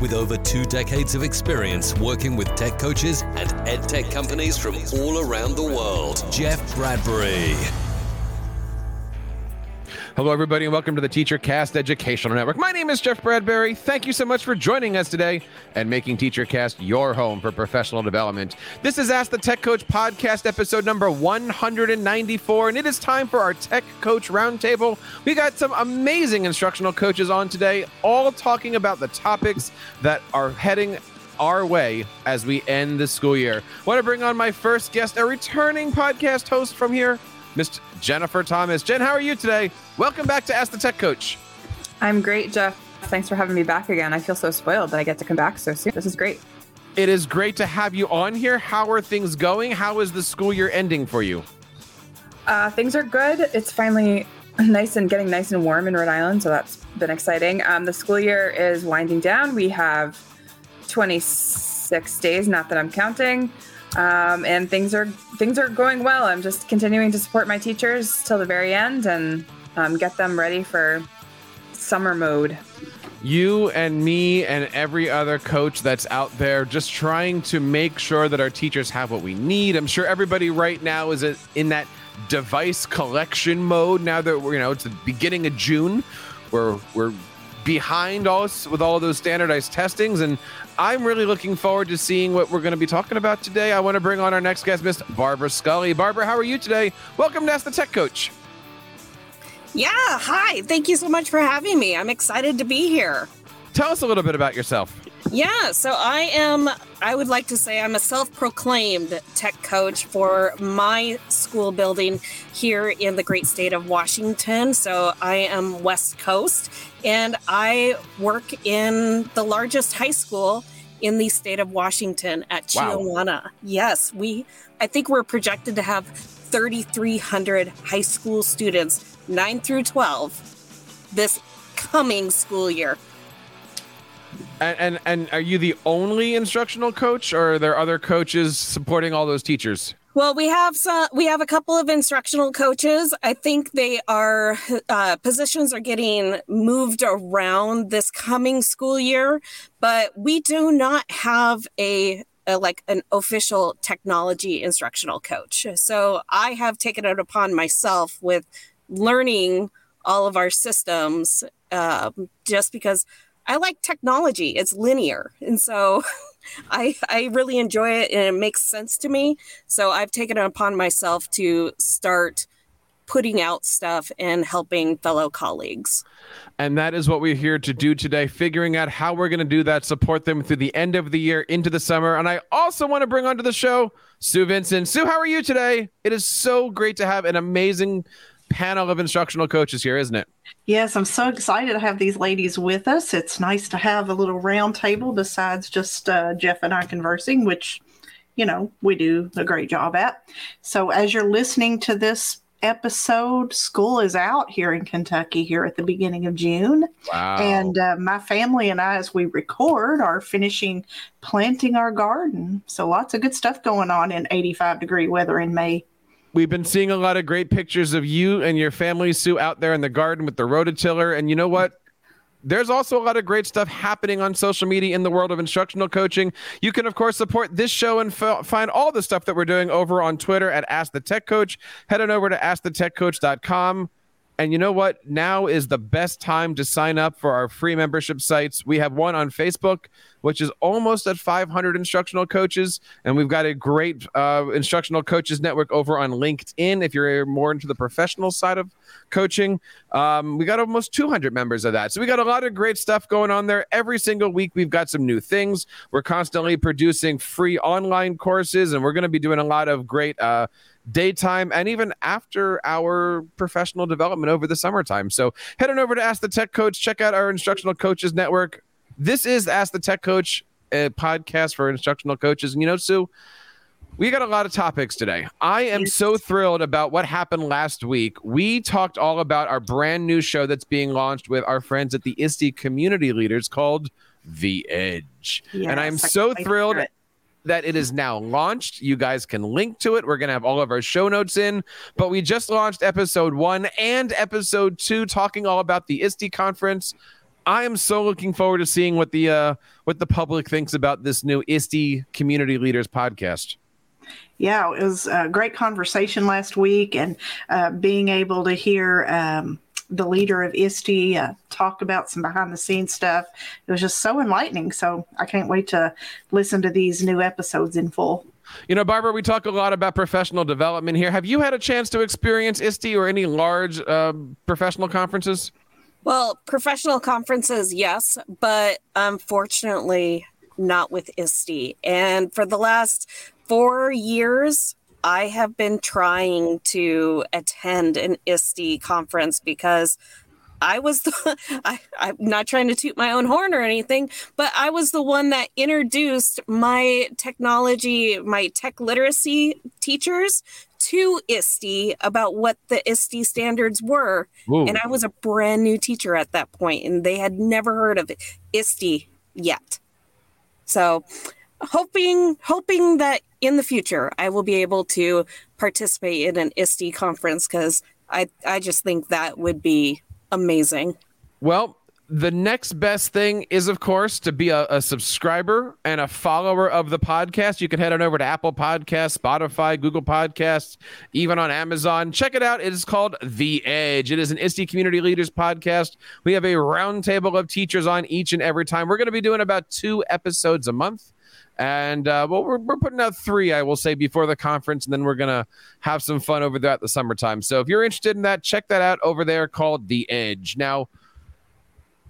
with over two decades of experience working with tech coaches and ed tech companies from all around the world, Jeff Bradbury. Hello, everybody, and welcome to the TeacherCast Educational Network. My name is Jeff Bradbury. Thank you so much for joining us today and making TeacherCast your home for professional development. This is Ask the Tech Coach podcast, episode number 194, and it is time for our Tech Coach Roundtable. We got some amazing instructional coaches on today, all talking about the topics that are heading our way as we end the school year. I want to bring on my first guest, a returning podcast host from here, Miss Jennifer Thomas. Jen, how are you today? Welcome back to Ask the Tech Coach. I'm great, Jeff. Thanks for having me back again. I feel so spoiled that I get to come back so soon. This is great. It is great to have you on here. How are things going? How is the school year ending for you? Uh, things are good. It's finally nice and getting nice and warm in Rhode Island, so that's been exciting. Um, the school year is winding down. We have 26 days, not that I'm counting um, and things are things are going well. I'm just continuing to support my teachers till the very end and um, get them ready for summer mode. You and me and every other coach that's out there just trying to make sure that our teachers have what we need. I'm sure everybody right now is in that device collection mode now that we're, you know, it's the beginning of June. We're, we're behind us with all of those standardized testings. And I'm really looking forward to seeing what we're going to be talking about today. I want to bring on our next guest, Miss Barbara Scully. Barbara, how are you today? Welcome to Ask the Tech Coach. Yeah, hi. Thank you so much for having me. I'm excited to be here. Tell us a little bit about yourself. Yeah, so I am, I would like to say I'm a self proclaimed tech coach for my school building here in the great state of Washington. So I am West Coast and I work in the largest high school in the state of Washington at Chiawana. Wow. Yes, we, I think we're projected to have 3,300 high school students, 9 through 12, this coming school year. And, and, and are you the only instructional coach, or are there other coaches supporting all those teachers? Well, we have some, we have a couple of instructional coaches. I think they are uh, positions are getting moved around this coming school year, but we do not have a, a like an official technology instructional coach. So I have taken it upon myself with learning all of our systems, uh, just because I like technology. It's linear. And so I I really enjoy it and it makes sense to me. So I've taken it upon myself to start putting out stuff and helping fellow colleagues. And that is what we're here to do today, figuring out how we're going to do that, support them through the end of the year into the summer. And I also want to bring onto the show Sue Vincent. Sue, how are you today? It is so great to have an amazing panel of instructional coaches here, isn't it? Yes, I'm so excited to have these ladies with us. It's nice to have a little round table besides just uh, Jeff and I conversing, which, you know, we do a great job at. So, as you're listening to this episode, school is out here in Kentucky here at the beginning of June. Wow. And uh, my family and I, as we record, are finishing planting our garden. So, lots of good stuff going on in 85 degree weather in May. We've been seeing a lot of great pictures of you and your family, Sue, out there in the garden with the rototiller. And you know what? There's also a lot of great stuff happening on social media in the world of instructional coaching. You can, of course, support this show and f- find all the stuff that we're doing over on Twitter at Ask the Tech Coach. Head on over to AskTheTechCoach.com. And you know what? Now is the best time to sign up for our free membership sites. We have one on Facebook, which is almost at 500 instructional coaches. And we've got a great uh, instructional coaches network over on LinkedIn if you're more into the professional side of coaching. Um, we got almost 200 members of that. So we got a lot of great stuff going on there. Every single week, we've got some new things. We're constantly producing free online courses, and we're going to be doing a lot of great. Uh, daytime, and even after our professional development over the summertime. So head on over to Ask the Tech Coach. Check out our instructional coaches network. This is Ask the Tech Coach, a podcast for instructional coaches. And you know, Sue, We got a lot of topics today. I am so thrilled about what happened last week. We talked all about our brand new show that's being launched with our friends at the ISTE Community Leaders called The Edge. and I'm Yes, so can't wait to thrilled it. that it is now launched. You guys can link to it. We're going to have all of our show notes in. But we just launched episode one and episode two, talking all about the ISTE conference. I am so looking forward to seeing what the uh, what the public thinks about this new ISTE Community Leaders podcast. Yeah, it was a great conversation last week, and uh, being able to hear um, the leader of ISTE uh, talk about some behind the scenes stuff. It was just so enlightening. So I can't wait to listen to these new episodes in full. You know, Barbara, we talk a lot about professional development here. Have you had a chance to experience ISTE or any large uh, professional conferences? Well, professional conferences, yes, but unfortunately not with ISTE. And for the last four years, I have been trying to attend an ISTE conference because I was the I, I'm not trying to toot my own horn or anything, but I was the one that introduced my technology, my tech literacy teachers to ISTE about what the ISTE standards were. Ooh. And I was a brand new teacher at that point, and they had never heard of ISTE yet. So hoping hoping that in the future I will be able to participate in an ISTE conference because I, I just think that would be amazing. Well, the next best thing is, of course, to be a, a subscriber and a follower of the podcast. You can head on over to Apple Podcasts, Spotify, Google Podcasts, even on Amazon. Check it out. It is called The Edge. It is an ISTE Community Leaders podcast. We have a roundtable of teachers on each and every time. We're going to be doing about two episodes a month. And uh, well, we're, we're putting out three, I will say, before the conference, and then we're gonna have some fun over there at the summertime. So if you're interested in that, check that out over there called The Edge. Now,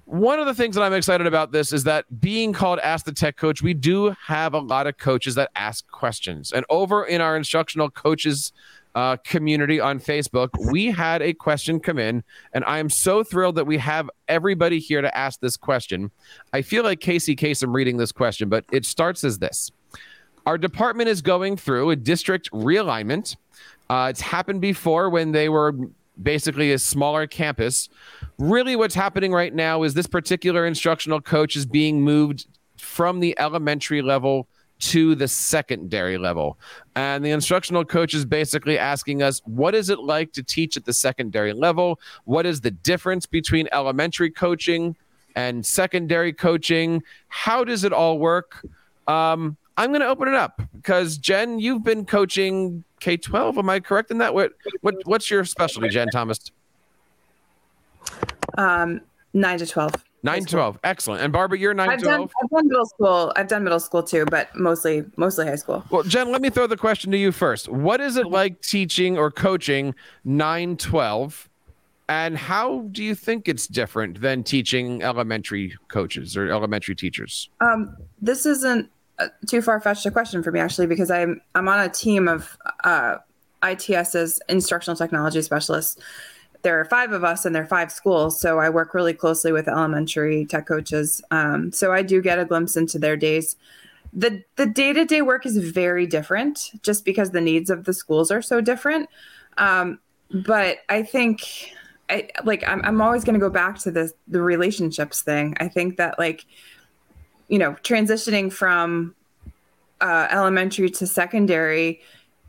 one of the things that I'm excited about this is that being called Ask the Tech Coach, we do have a lot of coaches that ask questions. And over in our instructional coaches uh, community on Facebook, we had a question come in, and I am so thrilled that we have everybody here to ask this question. I feel like Casey Kasem reading this question, but it starts as this. Our department is going through a district realignment. Uh, it's happened before when they were basically a smaller campus. Really, what's happening right now is this particular instructional coach is being moved from the elementary level to the secondary level. And the instructional coach is basically asking us what is it like to teach at the secondary level? What is the difference between elementary coaching and secondary coaching? How does it all work? Um, I'm going to open it up because Jen, you've been coaching K 12. Am I correct in that? What, what, what's your specialty, Jen Thomas? Um, nine to 12. Nine twelve, excellent. And Barbara, you're nine twelve. I've done middle school. I've done middle school too, but mostly mostly high school. Well, Jen, let me throw the question to you first. What is it like teaching or coaching nine twelve, and how do you think it's different than teaching elementary coaches or elementary teachers? Um, this isn't uh, too far fetched a question for me actually, because I'm I'm on a team of uh, ITS's instructional technology specialists, there are five of us and there are five schools, so I work really closely with elementary tech coaches. Um, so I do get a glimpse into their days. the The day to day work is very different, just because the needs of the schools are so different. Um, but I think. I like I'm I'm always going to go back to the the relationships thing. I think that like you know, transitioning from uh, elementary to secondary,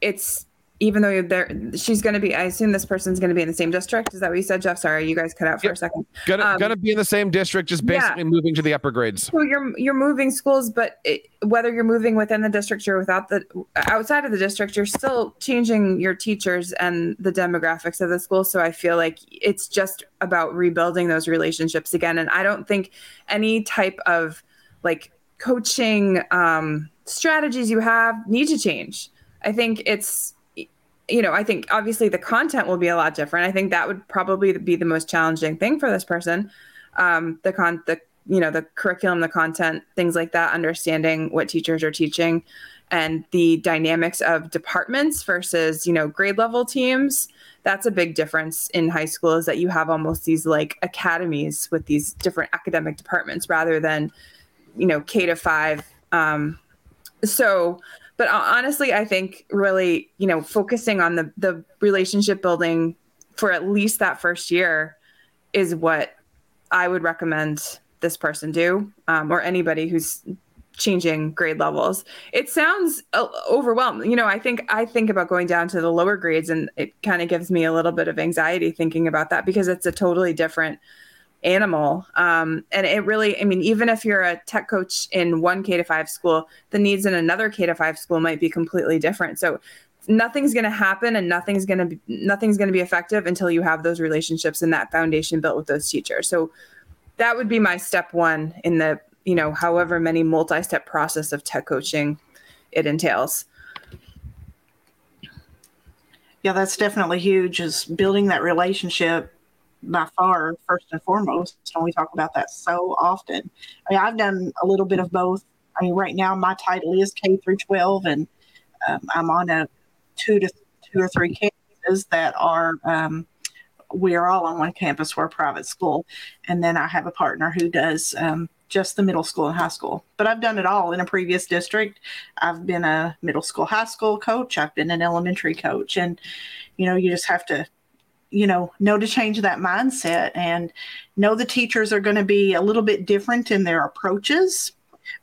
it's even though there she's going to be. I assume this person's going to be in the same district. Is that what you said, Jeff? Sorry, you guys cut out for Yep. a second. Gonna, Um, gonna be in the same district, just yeah. basically moving to the upper grades. So you're you're moving schools, but it, whether you're moving within the district or without the outside of the district, you're still changing your teachers and the demographics of the school. So I feel like it's just about rebuilding those relationships again. And I don't think any type of like coaching um, strategies you have need to change. I think it's you know, I think obviously the content will be a lot different. I think that would probably be the most challenging thing for this person. Um, the con, the you know, the curriculum, the content, things like that. Understanding what teachers are teaching, and the dynamics of departments versus you know grade level teams. That's a big difference in high school. Is that you have almost these like academies with these different academic departments rather than you know K to five. Um, so but honestly, I think really, you know, focusing on the the relationship building for at least that first year is what I would recommend this person do, um, or anybody who's changing grade levels. It sounds uh, overwhelming. You know, I think I think about going down to the lower grades, and it kind of gives me a little bit of anxiety thinking about that because it's a totally different animal. Um, and it really, I mean, even if you're a tech coach in one K to five school, the needs in another K to five school might be completely different. So nothing's going to happen and nothing's going to be nothing's going to be effective until you have those relationships and that foundation built with those teachers. So that would be my step one in the you know however many multi-step process of tech coaching it entails yeah that's definitely huge is building that relationship by far first and foremost and we talk about that so often I mean, i've done a little bit of both i mean right now my title is k through 12 and um, i'm on a two to two or three campuses that are um, we are all on one campus we're a private school and then i have a partner who does um, just the middle school and high school. But I've done it all in a previous district. I've been a middle school, high school coach. I've been an elementary coach. And, you know, you just have to, you know, know to change that mindset and know the teachers are going to be a little bit different in their approaches.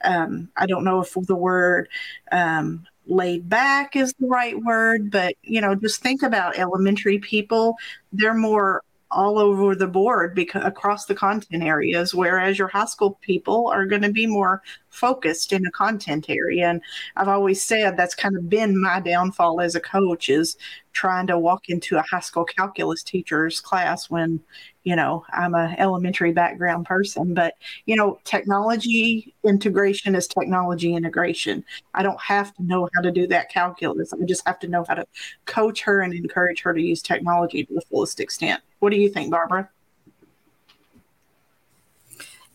Um, I don't know if the word um, laid back is the right word, but, you know, just think about elementary people. They're more all over the board because across the content areas whereas your high school people are going to be more focused in a content area. And i've always said that's kind of been my downfall as a coach is trying to walk into a high school calculus teacher's class when you know i'm a elementary background person. But you know technology integration is technology integration. I don't have to know how to do that calculus. I just have to know how to coach her and encourage her to use technology to the fullest extent what do you think barbara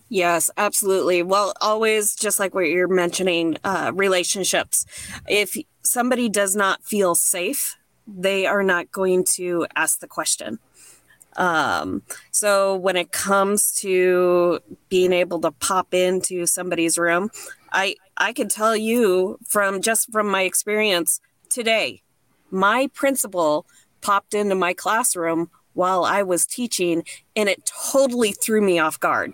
Yes, absolutely. Well, always just like what you're mentioning, uh, relationships. If somebody does not feel safe, they are not going to ask the question. Um, so when it comes to being able to pop into somebody's room, I I can tell you from just from my experience today, my principal popped into my classroom while I was teaching, and it totally threw me off guard.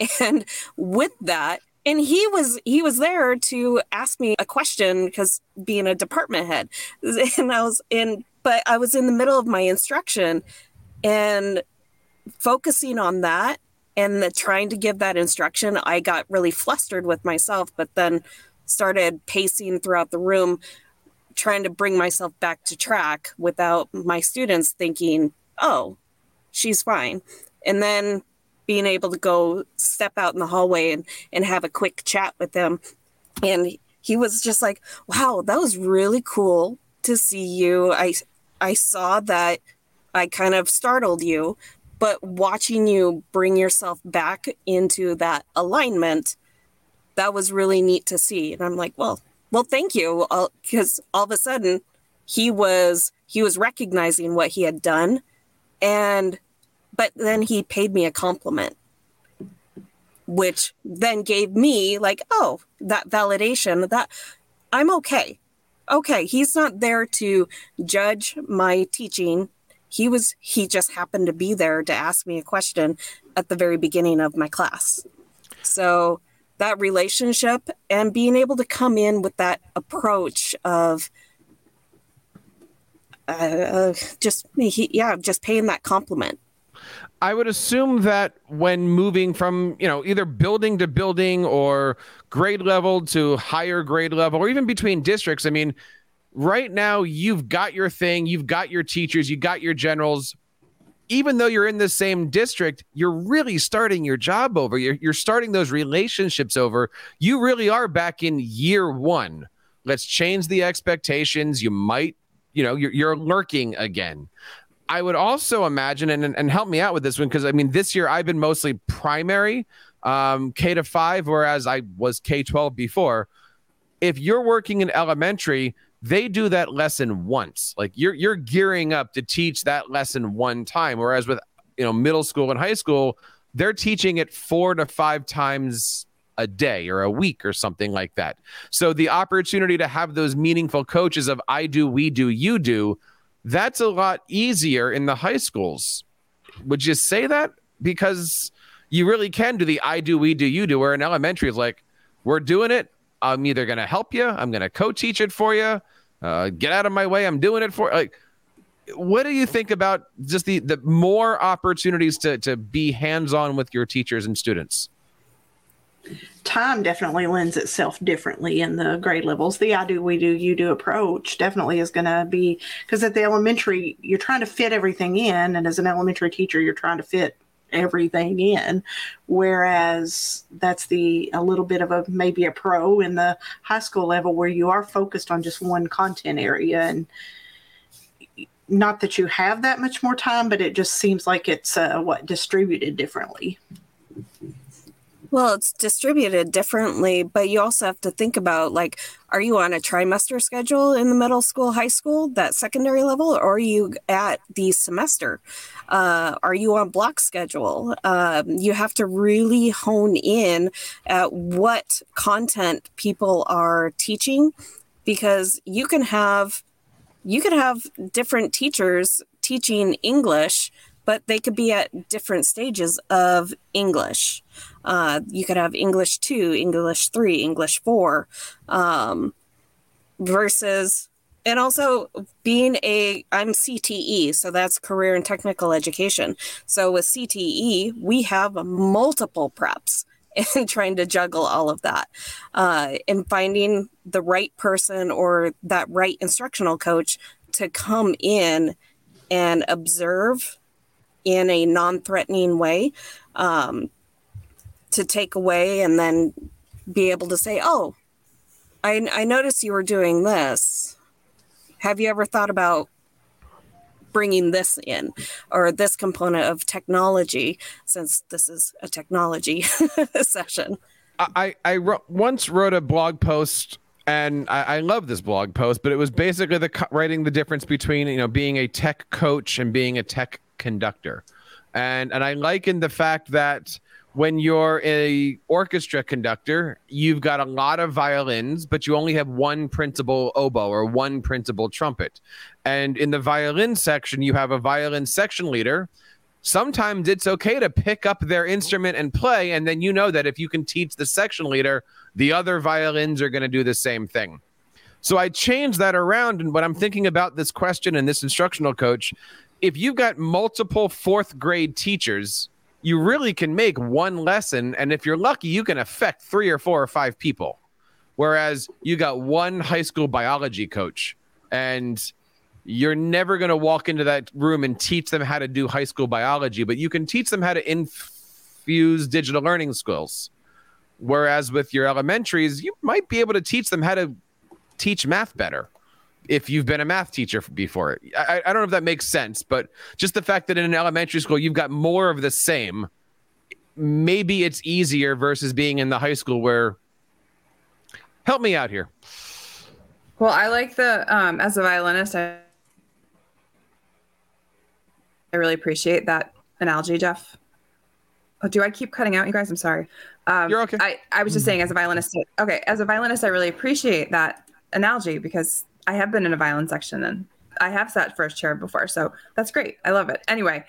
And with that, and he was he was there to ask me a question because being a department head, and I was in, but I was in the middle of my instruction, and focusing on that and the, trying to give that instruction, I got really flustered with myself, but then started pacing throughout the room, trying to bring myself back to track without my students thinking, oh, she's fine. And then being able to go step out in the hallway and, and have a quick chat with him. And he was just like, wow, that was really cool to see you. I, I saw that I kind of startled you, but watching you bring yourself back into that alignment, that was really neat to see. And I'm like, well, well, thank you, uh, because all, all of a sudden he was he was recognizing what he had done, and but then he paid me a compliment, which then gave me like, oh, that validation that I'm okay. Okay, he's not there to judge my teaching he was he just happened to be there to ask me a question at the very beginning of my class so that relationship and being able to come in with that approach of uh, just he, yeah just paying that compliment I would assume that when moving from, you know, either building to building or grade level to higher grade level or even between districts, I mean, right now you've got your thing, you've got your teachers, you got your generals. Even though you're in the same district, you're really starting your job over. You're, you're starting those relationships over. You really are back in year one. Let's change the expectations. You might, you know, you're, you're lurking again. I would also imagine, and, and help me out with this one, because I mean, this year I've been mostly primary, um, K to five, whereas I was K 12 before. If you're working in elementary, they do that lesson once. Like you're you're gearing up to teach that lesson one time. Whereas with you know middle school and high school, they're teaching it four to five times a day or a week or something like that. So the opportunity to have those meaningful coaches of I do, we do, you do, that's a lot easier in the high schools. Would you say that? Because you really can do the I do, we do, you do, where in elementary is like, we're doing it. I'm either going to help you, I'm going to co teach it for you. Uh, get out of my way. I'm doing it for like. What do you think about just the the more opportunities to to be hands on with your teachers and students? Time definitely lends itself differently in the grade levels. The I do, we do, you do approach definitely is going to be because at the elementary, you're trying to fit everything in. And as an elementary teacher, you're trying to fit everything in. Whereas that's the a little bit of a maybe a pro in the high school level where you are focused on just one content area and not that you have that much more time, but it just seems like it's uh, what distributed differently. Well, it's distributed differently, but you also have to think about like, are you on a trimester schedule in the middle school, high school, that secondary level, or are you at the semester? Uh, are you on block schedule? Um, you have to really hone in at what content people are teaching because you can have you could have different teachers teaching English but they could be at different stages of English. Uh, you could have English 2, English 3, English 4, um, versus, and also being a, I'm CTE, so that's career and technical education. So with CTE, we have multiple preps and trying to juggle all of that uh, and finding the right person or that right instructional coach to come in and observe in a non-threatening way um, to take away and then be able to say oh I, I noticed you were doing this have you ever thought about bringing this in or this component of technology since this is a technology session i i wrote, once wrote a blog post and I, I, love this blog post, but it was basically the writing the difference between you know being a tech coach and being a tech conductor. And and I liken the fact that when you're a orchestra conductor, you've got a lot of violins, but you only have one principal oboe or one principal trumpet. And in the violin section, you have a violin section leader. Sometimes it's okay to pick up their instrument and play, and then you know that if you can teach the section leader, the other violins are going to do the same thing. So I changed that around, and when I'm thinking about this question and this instructional coach, if you've got multiple fourth grade teachers, you really can make one lesson. And if you're lucky, you can affect three or four or five people. Whereas you got one high school biology coach and you're never going to walk into that room and teach them how to do high school biology, but you can teach them how to infuse digital learning skills. Whereas with your elementaries, you might be able to teach them how to teach math better if you've been a math teacher before. I, I don't know if that makes sense, but just the fact that in an elementary school you've got more of the same, maybe it's easier versus being in the high school where. Help me out here. Well, I like the um, as a violinist, I, I really appreciate that analogy, Jeff. Oh, do I keep cutting out, you guys? I'm sorry. Um, You're okay. I, I was just saying, as a violinist, okay, as a violinist, I really appreciate that analogy because I have been in a violin section and I have sat first chair before, so that's great. I love it. Anyway,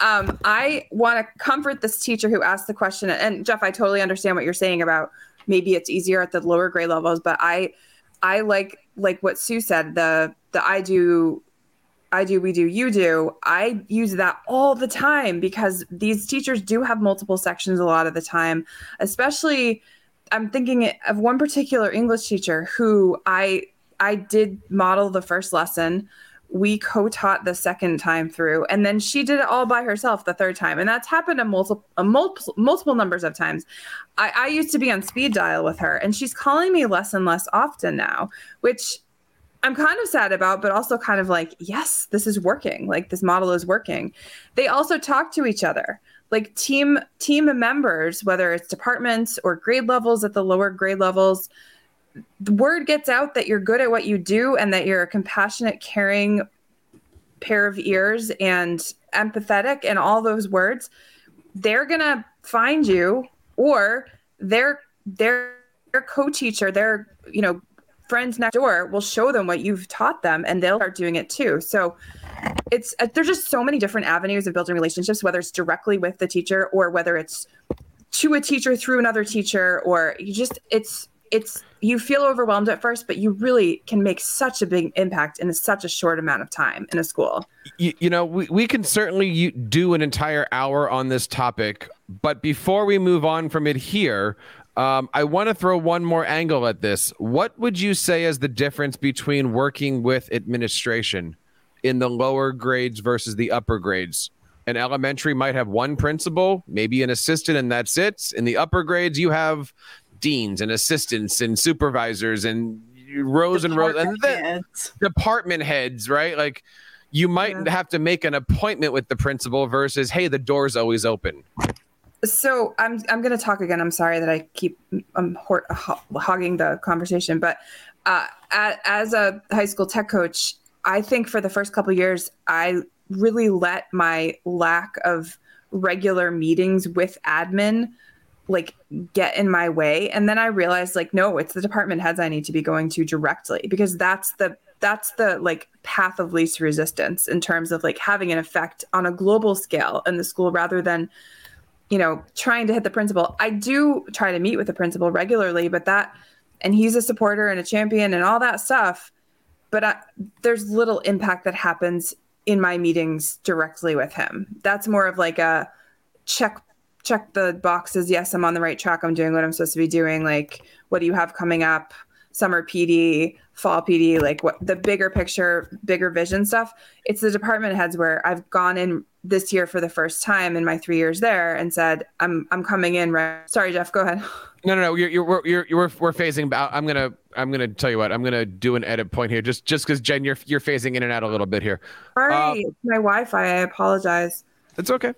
um, I want to comfort this teacher who asked the question. And Jeff, I totally understand what you're saying about maybe it's easier at the lower grade levels, but I, I like like what Sue said. The the I do, I do, we do, you do. I use that all the time because these teachers do have multiple sections a lot of the time, especially. I'm thinking of one particular English teacher who I I did model the first lesson. We co-taught the second time through, and then she did it all by herself the third time, and that's happened a multiple, a uh, multiple, multiple numbers of times. I, I used to be on speed dial with her, and she's calling me less and less often now, which I'm kind of sad about, but also kind of like, yes, this is working. Like this model is working. They also talk to each other like team team members whether it's departments or grade levels at the lower grade levels the word gets out that you're good at what you do and that you're a compassionate, caring pair of ears and empathetic and all those words, they're going to find you or they're their their co-teacher, their you know friends next door will show them what you've taught them, and they'll start doing it too. So it's uh, there's just so many different avenues of building relationships, whether it's directly with the teacher or whether it's to a teacher through another teacher, or you just it's it's you feel overwhelmed at first, but you really can make such a big impact in such a short amount of time in a school. You, you know, we, we can certainly do an entire hour on this topic, but before we move on from it here, um, I want to throw one more angle at this. What would you say is the difference between working with administration in the lower grades versus the upper grades? An elementary might have one principal, maybe an assistant, and that's it. In the upper grades, you have deans and assistants and supervisors and rows and rows and then heads. department heads, right? Like you might Yeah. have to make an appointment with the principal versus, hey, the door's always open. So I'm I'm going to talk again. I'm sorry that I keep um, hor- ho- hogging the conversation, but uh, as a high school tech coach, I think for the first couple years, I really let my lack of regular meetings with admin like get in my way. And then i realized like no it's the department heads i need to be going to directly because that's the that's the like path of least resistance in terms of like having an effect on a global scale in the school rather than you know trying to hit the principal. I do try to meet with the principal regularly but that and he's a supporter and a champion and all that stuff but I, there's little impact that happens in my meetings directly with him. That's more of like a check check the boxes yes i'm on the right track i'm doing what i'm supposed to be doing like what do you have coming up summer pd fall pd like what the bigger picture bigger vision stuff it's the department heads where i've gone in this year for the first time in my three years there and said i'm i'm coming in right sorry jeff go ahead No, no, no. You're, you're, we're- you're, you're, we're phasing. out. I'm gonna, I'm gonna tell you what. I'm gonna do an edit point here, just, just because Jen, you're, you're phasing in and out a little bit here. sorry it's my wi-fi i apologize It's okay.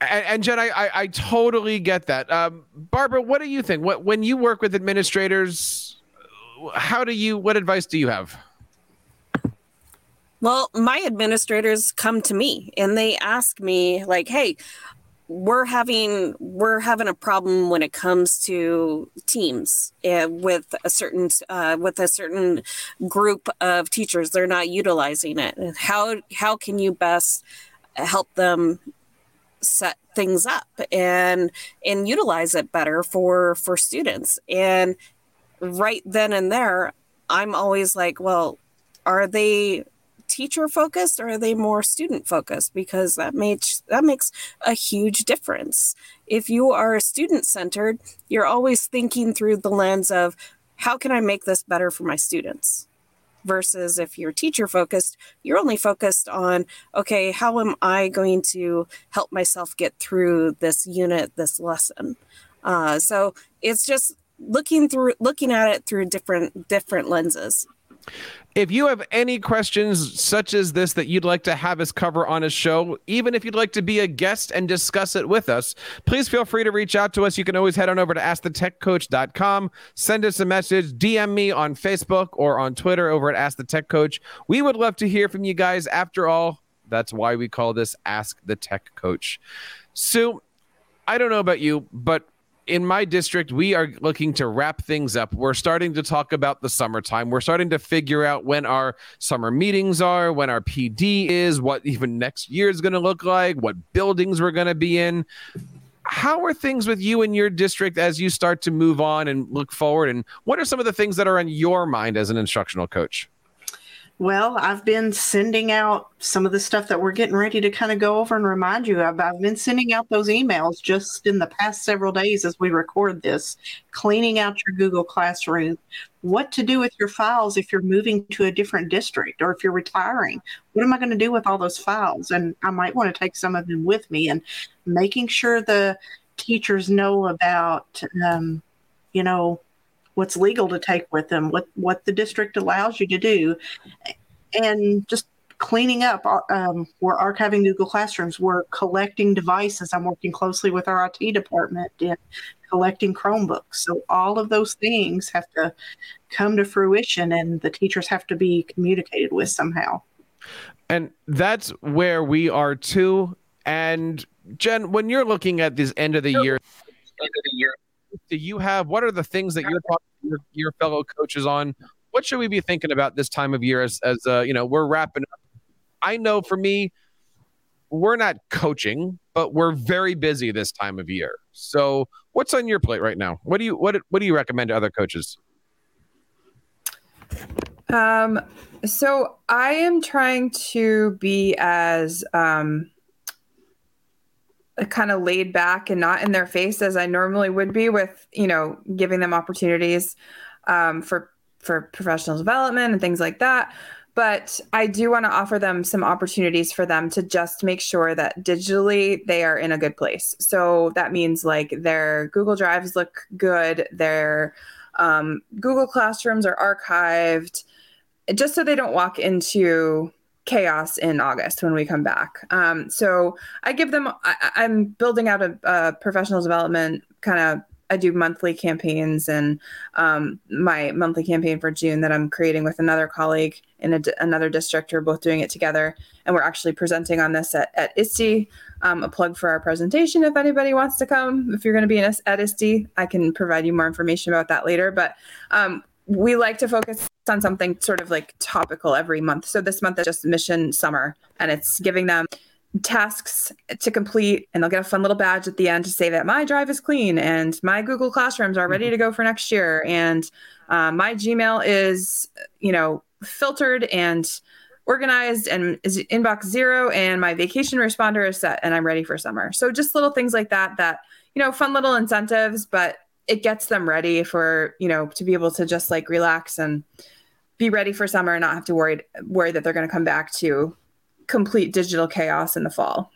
And, and Jen, I, I, I totally get that. Um, Barbara, what do you think? What when you work with administrators, how do you? What advice do you have? Well, my administrators come to me and they ask me like, "Hey, we're having we're having a problem when it comes to teams uh, with a certain uh, with a certain group of teachers. They're not utilizing it. How how can you best help them set things up and and utilize it better for for students?" And right then and there, I'm always like, "Well, are they teacher focused or are they more student focused? Because that makes that makes a huge difference. If you are student centered you're always thinking through the lens of how can i make this better for my students versus if you're teacher focused you're only focused on okay how am i going to help myself get through this unit this lesson? Uh, so it's just looking through looking at it through different different lenses If you have any questions such as this that you'd like to have us cover on a show, even if you'd like to be a guest and discuss it with us, please feel free to reach out to us. You can always head on over to askthetechcoach.com, send us a message, DM me on Facebook or on Twitter over at Ask the Tech Coach. We would love to hear from you guys. After all, that's why we call this Ask the Tech Coach. Sue, I don't know about you, but in my district, we are looking to wrap things up. We're starting to talk about the summertime. We're starting to figure out when our summer meetings are, when our PD is, what even next year is going to look like, what buildings we're going to be in. How are things with you in your district as you start to move on and look forward? And what are some of the things that are on your mind as an instructional coach? Well, I've been sending out some of the stuff that we're getting ready to kind of go over and remind you of. I've been sending out those emails just in the past several days as we record this, cleaning out your Google Classroom, what to do with your files if you're moving to a different district or if you're retiring. What am I going to do with all those files? And I might want to take some of them with me and making sure the teachers know about, um, you know, what's legal to take with them, what what the district allows you to do, and just cleaning up. Um, we're archiving Google Classrooms. We're collecting devices. I'm working closely with our IT department in collecting Chromebooks. So all of those things have to come to fruition, and the teachers have to be communicated with somehow. And that's where we are too. And Jen, when you're looking at this end of the year, end of the year. Do you have? What are the things that you're talking to your, your fellow coaches on? What should we be thinking about this time of year as, as uh, you know, we're wrapping up? I know for me, we're not coaching, but we're very busy this time of year. So, what's on your plate right now? What do you what what do you recommend to other coaches? Um, so I am trying to be as um, kind of laid back and not in their face as I normally would be with, you know, giving them opportunities um, for for professional development and things like that. But I do want to offer them some opportunities for them to just make sure that digitally they are in a good place. So that means like their Google Drives look good, their um, Google Classrooms are archived, just so they don't walk into chaos in August when we come back. Um, so I give them, I, am building out a, a professional development kind of I do monthly campaigns, and um, my monthly campaign for June that I'm creating with another colleague in a, another district. We're both doing it together, and we're actually presenting on this at, at ISTE. Um, a plug for our presentation if anybody wants to come. If you're going to be in at ISTE, I can provide you more information about that later. But um, we like to focus on something sort of like topical every month. So this month is just Mission Summer, and it's giving them tasks to complete and they'll get a fun little badge at the end to say that my drive is clean and my google classrooms are ready to go for next year and uh, my gmail is you know filtered and organized and is inbox zero and my vacation responder is set and i'm ready for summer so just little things like that that you know fun little incentives but it gets them ready for you know to be able to just like relax and be ready for summer and not have to worry worry that they're going to come back to complete digital chaos in the fall.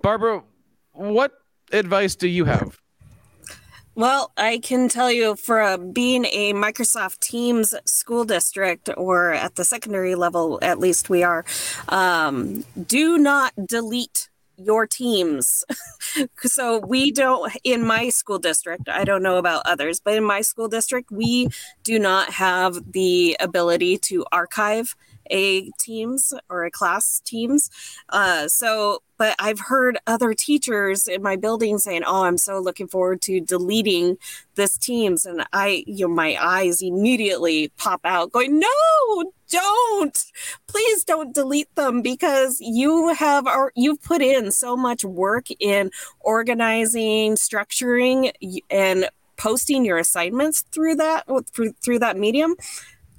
Barbara, what advice do you have? Well, I can tell you for uh, being a Microsoft Teams school district, or at the secondary level, at least we are, um, do not delete your teams. so we don't in my school district, I don't know about others, but in my school district, we do not have the ability to archive a teams or a class teams. Uh, so, but I've heard other teachers in my building saying, "Oh, I'm so looking forward to deleting this teams," and I, you know, my eyes immediately pop out, going, "No, don't! Please don't delete them because you have or you've put in so much work in organizing, structuring, and." posting your assignments through that through, through that medium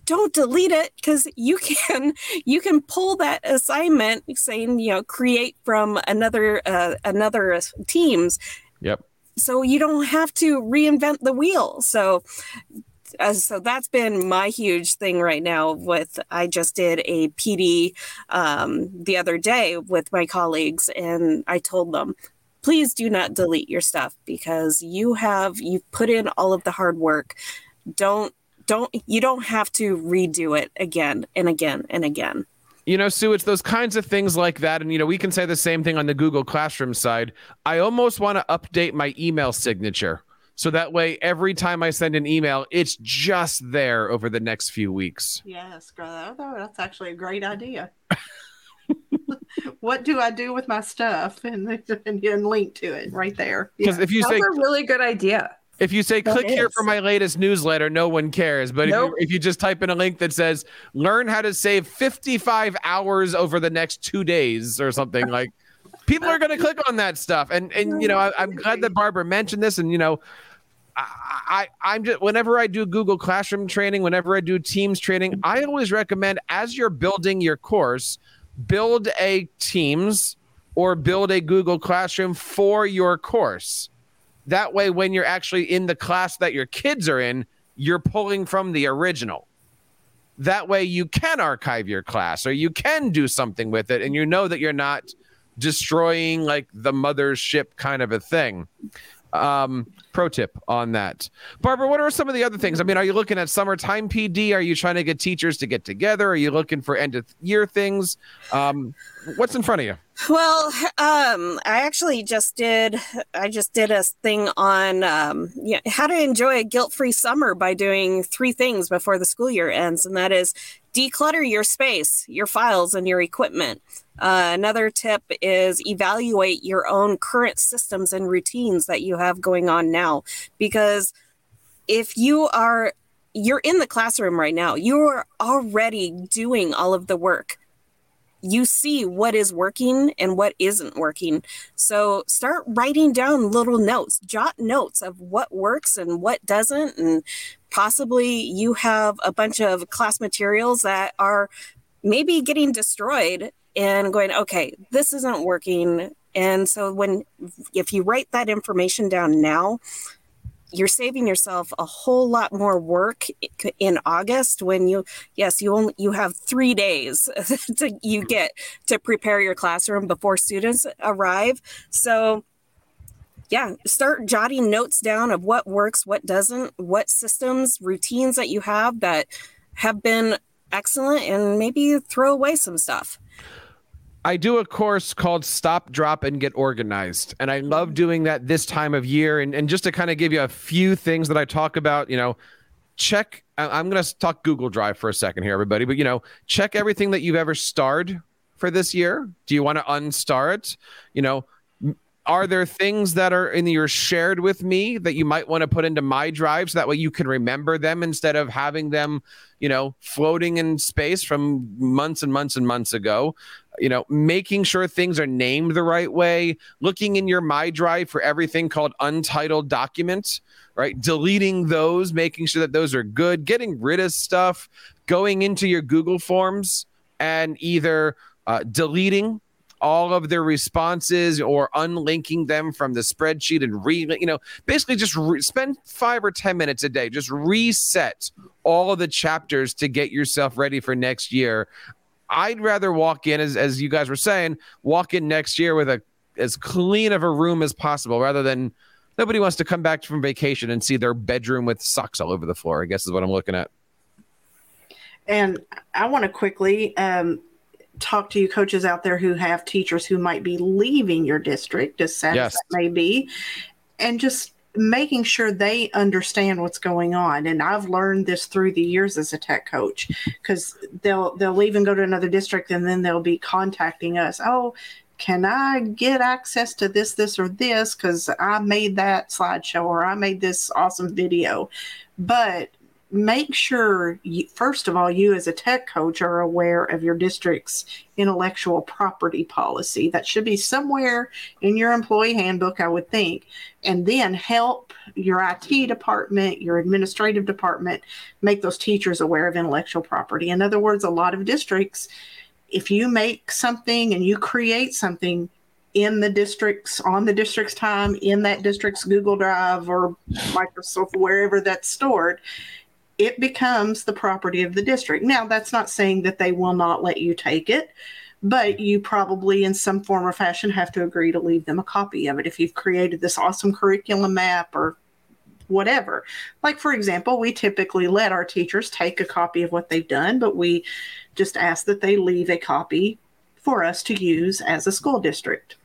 don't delete it because you can you can pull that assignment saying you know create from another uh, another teams yep so you don't have to reinvent the wheel so uh, so that's been my huge thing right now with i just did a pd um, the other day with my colleagues and i told them please do not delete your stuff because you have you've put in all of the hard work. Don't don't you don't have to redo it again and again and again. You know sue it's those kinds of things like that and you know we can say the same thing on the google classroom side. I almost want to update my email signature so that way every time i send an email it's just there over the next few weeks yes girl, that's actually a great idea what do I do with my stuff and, and, and link to it right there. Because yeah. if you That's say a really good idea. If you say click here for my latest newsletter, no one cares. But nope. if, you, if you just type in a link that says learn how to save 55 hours over the next two days or something like people are going to click on that stuff. And, and, you know, I, am glad that Barbara mentioned this. And, you know, I, I, am just, whenever I do Google Classroom training, whenever I do Teams training, I always recommend as you're building your course, build a Teams or build a Google Classroom for your course that way, when you're actually in the class that your kids are in, you're pulling from the original. That way, you can archive your class or you can do something with it, and you know that you're not destroying like the mothership kind of a thing. Um, pro tip on that. Barbara, what are some of the other things? I mean, are you looking at summertime PD? Are you trying to get teachers to get together? Are you looking for end of year things? Um, what's in front of you? Well, um, I actually just did. I just did a thing on um, yeah, how to enjoy a guilt-free summer by doing three things before the school year ends, and that is declutter your space, your files, and your equipment. Uh, another tip is evaluate your own current systems and routines that you have going on now, because if you are you're in the classroom right now, you are already doing all of the work you see what is working and what isn't working. So start writing down little notes, jot notes of what works and what doesn't. And possibly you have a bunch of class materials that are maybe getting destroyed and going, okay, this isn't working. And so when if you write that information down now, you're saving yourself a whole lot more work in August when you yes you only you have 3 days to you get to prepare your classroom before students arrive so yeah start jotting notes down of what works what doesn't what systems routines that you have that have been excellent and maybe throw away some stuff I do a course called Stop, Drop, and Get Organized. And I love mm. doing that this time of year. And, and just to kind of give you a few things that I talk about, you know, check, I'm going to talk Google Drive for a second here, everybody, but, you know, check everything that you've ever starred for this year. Do you want to unstar it? You know, are there things that are in your shared with me that you might want to put into my drive so that way you can remember them instead of having them you know floating in space from months and months and months ago you know, making sure things are named the right way, looking in your My Drive for everything called untitled documents, right? Deleting those, making sure that those are good, getting rid of stuff, going into your Google Forms and either uh, deleting all of their responses or unlinking them from the spreadsheet and re you know basically just re- spend 5 or 10 minutes a day just reset all of the chapters to get yourself ready for next year I'd rather walk in as as you guys were saying, walk in next year with a as clean of a room as possible rather than nobody wants to come back from vacation and see their bedroom with socks all over the floor, I guess is what I'm looking at. And I want to quickly um, talk to you coaches out there who have teachers who might be leaving your district, as sad yes. as that may be, and just making sure they understand what's going on. And i've learned this through the years as a tech coach because they'll they'll leave and go to another district and then they'll be contacting us oh can i get access to this this or this? Because i made that slideshow or i made this awesome video. But make sure, you, first of all, you as a tech coach are aware of your district's intellectual property policy. That should be somewhere in your employee handbook, I would think. And then help your IT department, your administrative department make those teachers aware of intellectual property. In other words, a lot of districts, if you make something and you create something, in the districts on the district's time in that district's Google Drive or Microsoft wherever that's stored it becomes the property of the district. Now, that's not saying that they will not let you take it, but mm-hmm. you probably, in some form or fashion, have to agree to leave them a copy of it if you've created this awesome curriculum map or whatever. Like, for example, we typically let our teachers take a copy of what they've done, but we just ask that they leave a copy for us to use as a school district.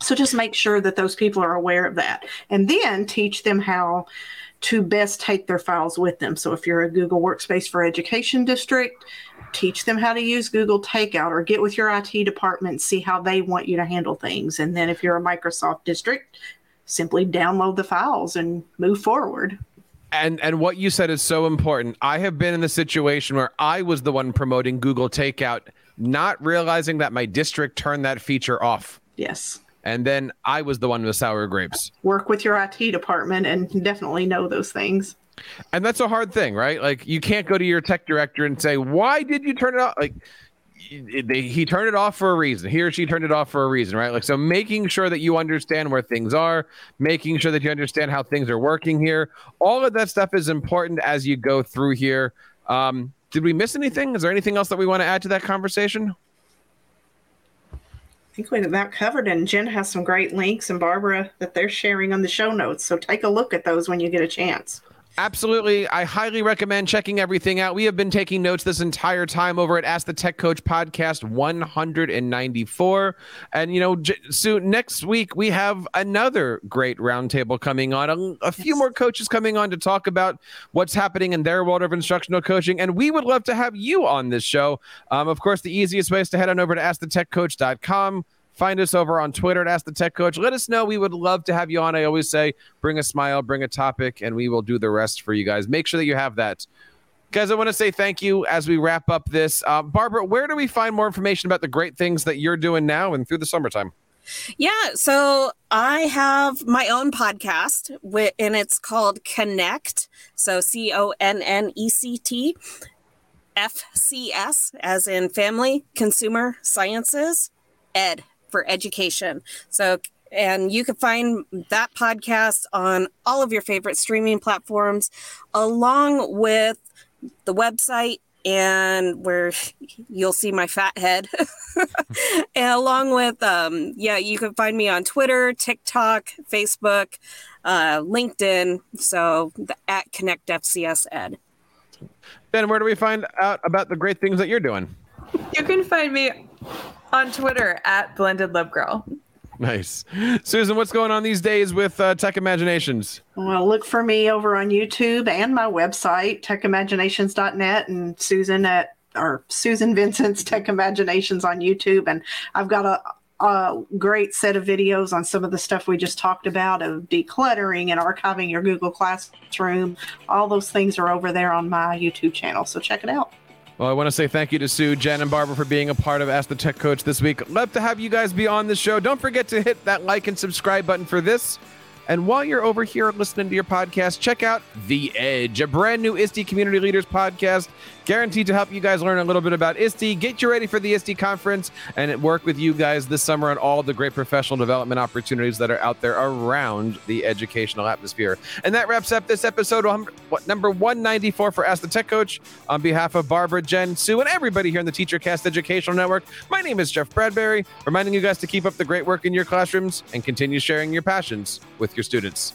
So just make sure that those people are aware of that and then teach them how to best take their files with them. So if you're a Google Workspace for Education district, teach them how to use Google Takeout or get with your IT department and see how they want you to handle things. And then if you're a Microsoft district, simply download the files and move forward. And and what you said is so important. I have been in the situation where I was the one promoting Google Takeout, not realizing that my district turned that feature off. Yes and then I was the one with sour grapes. Work with your IT department and definitely know those things. And that's a hard thing, right? Like you can't go to your tech director and say, "Why did you turn it off?" Like they, he turned it off for a reason. He or she turned it off for a reason, right? Like so, making sure that you understand where things are, making sure that you understand how things are working here. All of that stuff is important as you go through here. Um, did we miss anything? Is there anything else that we want to add to that conversation? I think we have that covered, and Jen has some great links, and Barbara that they're sharing on the show notes. So take a look at those when you get a chance. Absolutely. I highly recommend checking everything out. We have been taking notes this entire time over at Ask the Tech Coach podcast 194. And, you know, J- soon next week, we have another great roundtable coming on. A, a few Yes. more coaches coming on to talk about what's happening in their world of instructional coaching. And we would love to have you on this show. Um, of course, the easiest way is to head on over to askthetechcoach.com. Find us over on Twitter at Ask the Tech Coach. Let us know. We would love to have you on. I always say, bring a smile, bring a topic, and we will do the rest for you guys. Make sure that you have that. Guys, I want to say thank you as we wrap up this. Uh, Barbara, where do we find more information about the great things that you're doing now and through the summertime? Yeah, so I have my own podcast, and it's called Connect. So C O N N E C T F C S, as in Family Consumer Sciences Ed for Education. So, and you can find that podcast on all of your favorite streaming platforms, along with the website and where you'll see my fat head and along with um yeah you can find me on twitter tiktok facebook uh linkedin so the, at connect fcs ed Jen, where do we find out about the great things that you're doing? You can find me on Twitter at Blended Love Girl. Nice. Susan, what's going on these days with uh, Tech Imaginations? Well, look for me over on YouTube and my website, techimaginations.net, and Susan at or Susan Vincent's Tech Imaginations on YouTube. And I've got a, a great set of videos on some of the stuff we just talked about of decluttering and archiving your Google Classroom. All those things are over there on my YouTube channel. So check it out. Well, I want to say thank you to Sue, Jen, and Barbara for being a part of Ask the Tech Coach this week. Love to have you guys be on the show. Don't forget to hit that like and subscribe button for this. And while you're over here listening to your podcast, check out The Edge, a brand new ISTE Community Leaders podcast, guaranteed to help you guys learn a little bit about ISTE, get you ready for the ISTE conference, and work with you guys this summer on all the great professional development opportunities that are out there around the educational atmosphere. And that wraps up this episode, um, number 194 for Ask the Tech Coach. On behalf of Barbara, Jen, Sue, and everybody here in the TeacherCast Educational Network, my name is Jeff Bradbury, reminding you guys to keep up the great work in your classrooms and continue sharing your passions with your students.